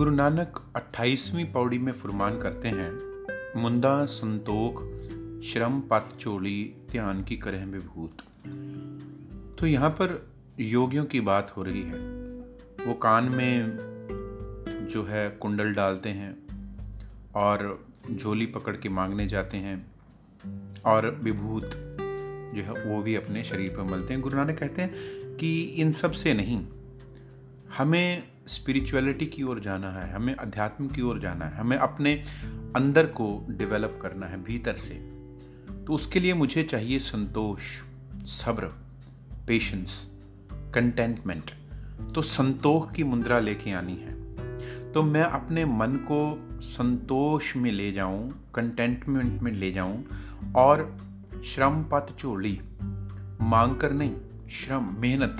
गुरु नानक 28वीं पौड़ी में फुरमान करते हैं, मुंदा, संतोख, श्रम, पत, चोली, ध्यान की करें विभूत। तो यहाँ पर योगियों की बात हो रही है। वो कान में जो है कुंडल डालते हैं और झोली पकड़ के मांगने जाते हैं और विभूत जो है वो भी अपने शरीर पर मलते हैं। गुरु नानक कहते हैं कि इन सबसे नहीं, हमें स्पिरिचुअलिटी की ओर जाना है, हमें अध्यात्म की ओर जाना है, हमें अपने अंदर को डेवलप करना है भीतर से। तो उसके लिए मुझे चाहिए संतोष, सब्र पेशेंस कंटेंटमेंट तो संतोष की मुद्रा लेके आनी है। तो मैं अपने मन को संतोष में ले जाऊँ कंटेंटमेंट में ले जाऊँ और श्रम पत चोली मांग कर नहीं, श्रम, मेहनत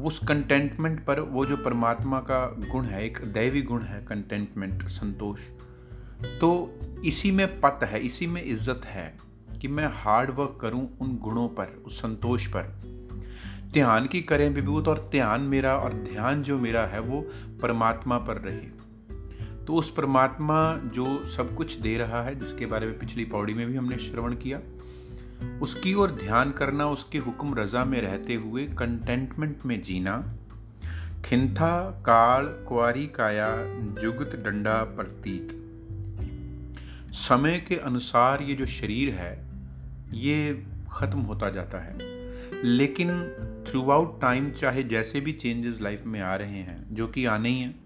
उस कंटेंटमेंट पर वो जो परमात्मा का गुण है, एक दैवी गुण है कंटेंटमेंट संतोष तो इसी में पत है, इसी में इज़्ज़त है कि मैं हार्ड वर्क करूँ उन गुणों पर, उस संतोष पर। ध्यान की करें विभूत और ध्यान मेरा और ध्यान जो मेरा है वो परमात्मा पर रहे। तो उस परमात्मा जो सब कुछ दे रहा है, जिसके बारे में पिछली पौड़ी में भी हमने श्रवण किया उसकी ओर ध्यान करना, उसके हुक्म रजा में रहते हुए कंटेंटमेंट में जीना। खिंथा, काल, कुआरी, काया, जुगत, डंडा, प्रतीत। समय के अनुसार ये जो शरीर है, ये ख़त्म होता जाता है। लेकिन थ्रू आउट टाइम चाहे जैसे भी चेंजेस लाइफ में आ रहे हैं, जो कि आने ही हैं,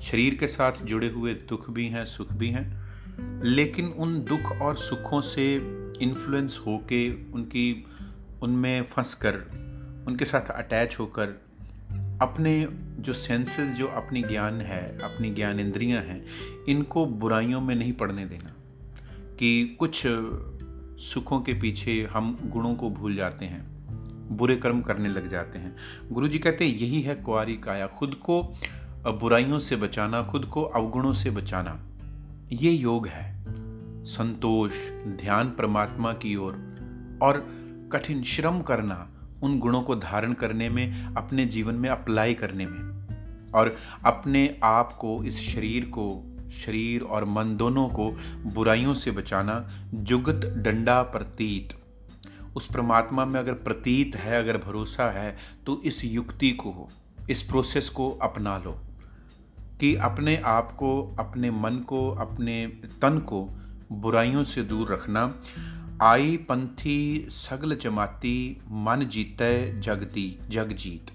शरीर के साथ जुड़े हुए दुख भी हैं, सुख भी हैं, लेकिन उन दुख और सुखों से इन्फ्लुएंस होके उनकी, उनमें फंस कर उनके साथ अटैच होकर, अपने जो सेंसेस जो अपनी ज्ञान है, अपनी ज्ञान इंद्रियाँ हैं, इनको बुराइयों में नहीं पड़ने देना। कि कुछ सुखों के पीछे हम गुणों को भूल जाते हैं, बुरे कर्म करने लग जाते हैं। गुरु जी कहते हैं, यही है कुआरी काया। खुद को बुराइयों से बचाना, खुद को अवगुणों से बचाना, ये योग है। संतोष ध्यान परमात्मा की ओर और, कठिन श्रम करना उन गुणों को धारण करने में अपने जीवन में अप्लाई करने में। और अपने आप को इस शरीर को शरीर और मन दोनों को बुराइयों से बचाना जुगत डंडा प्रतीत। उस परमात्मा में अगर प्रतीत है अगर भरोसा है तो इस युक्ति को इस प्रोसेस को अपना लो। कि अपने आप को अपने मन को अपने तन को बुराइयों से दूर रखना। आई पंथी सगल जमाती, मन जीते जगती जग जीत।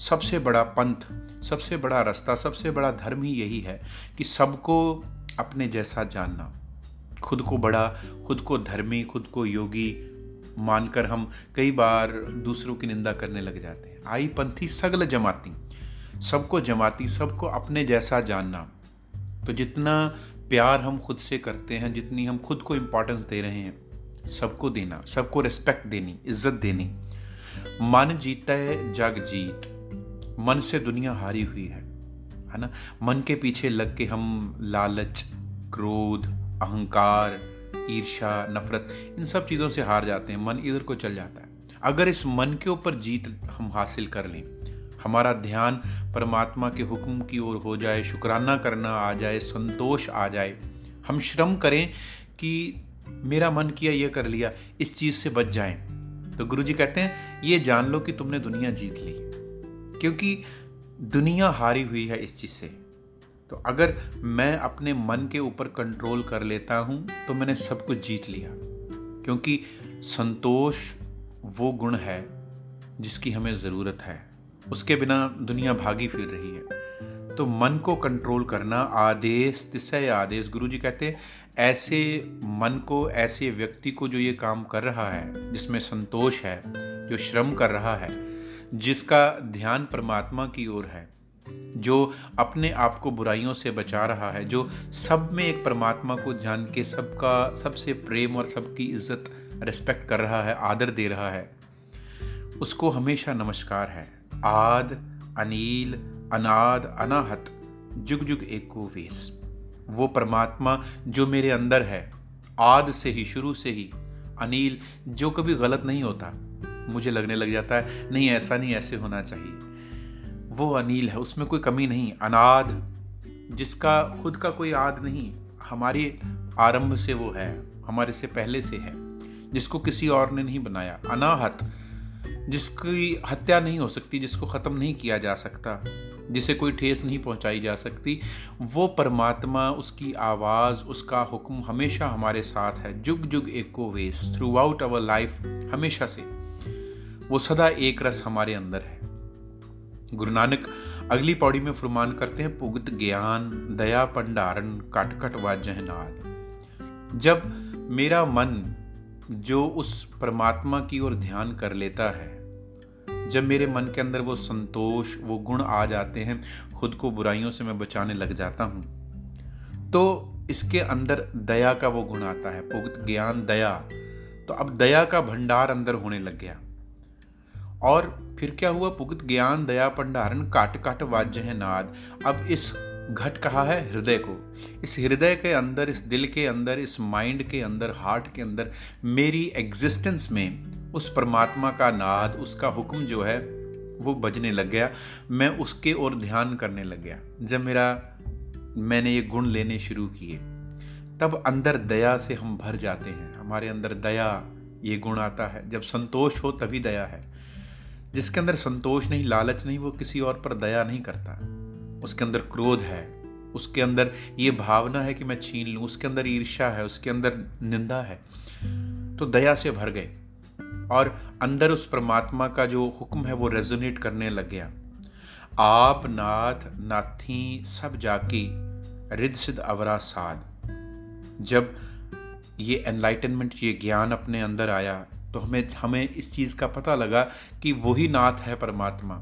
सबसे बड़ा पंथ, सबसे बड़ा रास्ता, सबसे बड़ा धर्म ही यही है कि सबको अपने जैसा जानना। खुद को बड़ा, खुद को धर्मी, खुद को योगी मानकर हम कई बार दूसरों की निंदा करने लग जाते हैं। आई पंथी सगल जमाती, सबको जमाती, सबको अपने जैसा जानना। तो जितना प्यार हम खुद से करते हैं, जितनी हम खुद को इम्पोर्टेंस दे रहे हैं। सबको देना, सबको रिस्पेक्ट देनी, इज़्ज़त देनी। मन जीता है, जग जीत। मन से दुनिया हारी हुई है है ना? मन के पीछे लग के हम लालच, क्रोध, अहंकार ईर्षा नफरत, इन सब चीज़ों से हार जाते हैं। मन इधर को चल जाता है। अगर इस मन के ऊपर जीत हम हासिल कर लें हमारा ध्यान परमात्मा के हुक्म की ओर हो जाए, शुक्राना करना आ जाए, संतोष आ जाए। हम श्रम करें कि मेरा मन किया, ये कर लिया, इस चीज़ से बच जाएँ। तो गुरु जी कहते हैं, ये जान लो कि तुमने दुनिया जीत ली, क्योंकि दुनिया हारी हुई है इस चीज़ से। तो अगर मैं अपने मन के ऊपर कंट्रोल कर लेता हूँ तो मैंने सब कुछ जीत लिया, क्योंकि संतोष वो गुण है जिसकी हमें ज़रूरत है। उसके बिना दुनिया भागी फिर रही है। तो मन को कंट्रोल करना आदेश तिसय आदेश गुरु जी कहते हैं, ऐसे मन को, ऐसे व्यक्ति को जो ये काम कर रहा है, जिसमें संतोष है, जो श्रम कर रहा है, जिसका ध्यान परमात्मा की ओर है, जो अपने आप को बुराइयों से बचा रहा है, जो सब में एक परमात्मा को जान के सबका, सबसे प्रेम और सबकी इज़्ज़त रिस्पेक्ट कर रहा है, आदर दे रहा है, उसको हमेशा नमस्कार है। आद, अनिल, अनाद, अनाहत, जुग जुग एको वेश। वो परमात्मा जो मेरे अंदर है, आद से ही, शुरू से ही, अनिल जो कभी गलत नहीं होता, मुझे लगने लग जाता है, नहीं, ऐसा नहीं, ऐसे होना चाहिए। वो अनिल है, उसमें कोई कमी नहीं, अनाद, जिसका खुद का कोई आद नहीं, हमारी आरंभ से वो है, हमारे से पहले से है, जिसको किसी और ने नहीं बनाया। अनाहत जिसकी हत्या नहीं हो सकती, जिसको ख़त्म नहीं किया जा सकता, जिसे कोई ठेस नहीं पहुंचाई जा सकती, वो परमात्मा, उसकी आवाज़, उसका हुक्म हमेशा हमारे साथ है। जुग जुग एको वेस थ्रू आउट अवर लाइफ हमेशा से। वो सदा एक रस हमारे अंदर है। गुरु नानक, अगली पौड़ी में फुरमान करते हैं, पुगत ज्ञान, दया पंडारण कट कट वाजहनाद जब मेरा मन जो उस परमात्मा की ओर ध्यान कर लेता है, जब मेरे मन के अंदर वो संतोष, वो गुण आ जाते हैं, खुद को बुराइयों से मैं बचाने लग जाता हूँ तो इसके अंदर दया का वो गुण आता है पुगत ज्ञान दया। तो अब दया का भंडार अंदर होने लग गया। और फिर क्या हुआ? पुगत ज्ञान, दया, भंडारण काट काट वाज्य है नाद। अब इस घट कहा है हृदय को। इस हृदय के अंदर, इस दिल के अंदर, इस माइंड के अंदर हार्ट के अंदर मेरी एग्जिस्टेंस में उस परमात्मा का नाद, उसका हुक्म जो है, वो बजने लग गया। मैं उसके ओर ध्यान करने लग गया। जब मेरा, मैंने ये गुण लेने शुरू किए, तब अंदर दया से हम भर जाते हैं। हमारे अंदर दया, ये गुण आता है। जब संतोष हो तभी दया है। जिसके अंदर संतोष नहीं, लालच नहीं, वो किसी और पर दया नहीं करता। उसके अंदर क्रोध है, उसके अंदर ये भावना है कि मैं छीन लूँ, उसके अंदर ईर्ष्या है, उसके अंदर निंदा है तो दया से भर गए। और अंदर उस परमात्मा का जो हुक्म है वो रेजोनेट करने लग गया। आप, नाथ, नाथी, सब जाकी रिद सिद्ध अवरा साध। जब ये एनलाइटनमेंट ये ज्ञान अपने अंदर आया तो हमें हमें इस चीज़ का पता लगा कि वही नाथ है परमात्मा।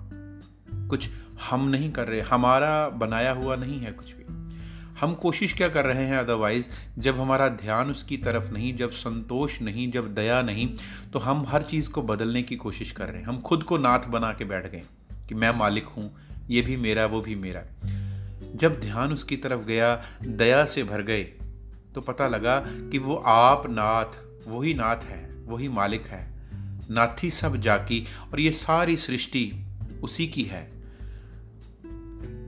कुछ हम नहीं कर रहे, हमारा बनाया हुआ नहीं है कुछ भी। हम कोशिश क्या कर रहे हैं अदरवाइज़ जब हमारा ध्यान उसकी तरफ़ नहीं, जब संतोष नहीं, जब दया नहीं तो हम हर चीज़ को बदलने की कोशिश कर रहे हैं। हम खुद को नाथ बना के बैठ गए कि मैं मालिक हूँ, ये भी मेरा, वो भी मेरा। जब ध्यान उसकी तरफ़ गया, दया से भर गए तो पता लगा कि वो आप नाथ, वही नाथ है, वही मालिक है। नाथी सब जाकी, और ये सारी सृष्टि उसी की है।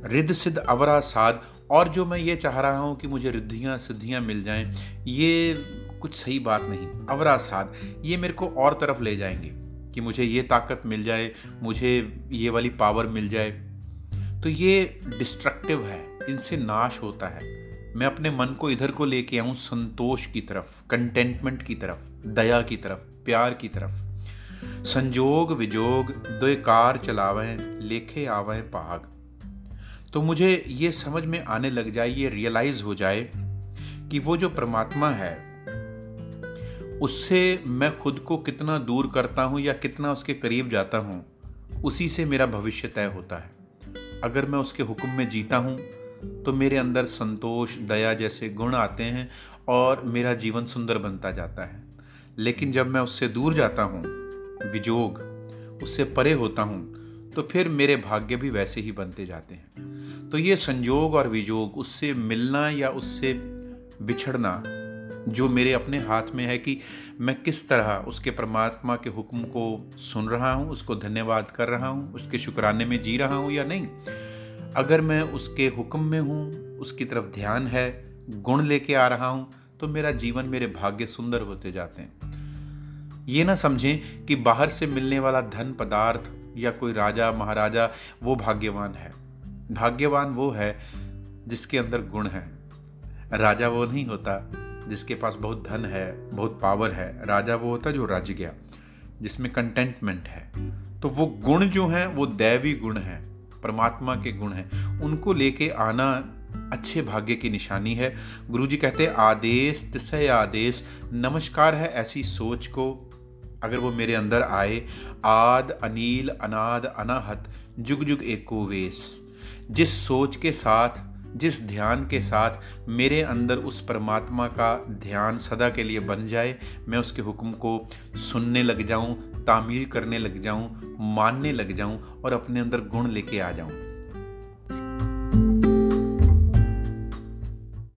रिद्ध सिद्ध अवरा साध। और जो मैं ये चाह रहा हूँ कि मुझे रिद्धियाँ, सिद्धियाँ मिल जाएँ, ये कुछ सही बात नहीं। अवरा साध, ये मेरे को और तरफ़ ले जाएँगे कि मुझे ये ताकत मिल जाए, मुझे ये वाली पावर मिल जाए। तो ये डिस्ट्रक्टिव है, इनसे नाश होता है। मैं अपने मन को इधर को लेके आऊँ संतोष की तरफ़ कंटेंटमेंट की तरफ़, दया की तरफ़, प्यार की तरफ़। संजोग विजोग दो कार चलावें, लेखे आवें पाग। तो मुझे ये समझ में आने लग जाए, ये रियलाइज़ हो जाए कि वो जो परमात्मा है, उससे मैं खुद को कितना दूर करता हूँ या कितना उसके करीब जाता हूँ, उसी से मेरा भविष्य तय होता है। अगर मैं उसके हुक्म में जीता हूँ तो मेरे अंदर संतोष, दया जैसे गुण आते हैं और मेरा जीवन सुंदर बनता जाता है। लेकिन जब मैं उससे दूर जाता हूँ, विजोग, उससे परे होता हूँ तो फिर मेरे भाग्य भी वैसे ही बनते जाते हैं। तो ये संजोग और विजोग, उससे मिलना या उससे बिछड़ना, जो मेरे अपने हाथ में है कि मैं किस तरह उसके परमात्मा के हुक्म को सुन रहा हूँ, उसको धन्यवाद कर रहा हूँ, उसके शुक्राने में जी रहा हूँ या नहीं। अगर मैं उसके हुक्म में हूँ, उसकी तरफ़ ध्यान है, गुण लेके आ रहा हूँ तो मेरा जीवन मेरे भाग्य सुंदर होते जाते हैं। ये ना समझें कि बाहर से मिलने वाला धन पदार्थ या कोई राजा, महाराजा, वो भाग्यवान है। भाग्यवान वो है जिसके अंदर गुण है। राजा वो नहीं होता जिसके पास बहुत धन है, बहुत पावर है। राजा वो होता जो राज गया जिसमें कंटेंटमेंट है। तो वो गुण जो हैं, वो दैवी गुण हैं, परमात्मा के गुण हैं। उनको लेके आना अच्छे भाग्य की निशानी है। गुरु जी कहते आदेश तिसय आदेश, नमस्कार है ऐसी सोच को अगर वो मेरे अंदर आए, आद, अनिल, अनाद, अनाहत, जुग जुग, एको, वेश। जिस सोच के साथ, जिस ध्यान के साथ मेरे अंदर उस परमात्मा का ध्यान सदा के लिए बन जाए, मैं उसके हुक्म को सुनने लग जाऊँ, तामील करने लग जाऊँ, मानने लग जाऊँ और अपने अंदर गुण लेके आ जाऊँ।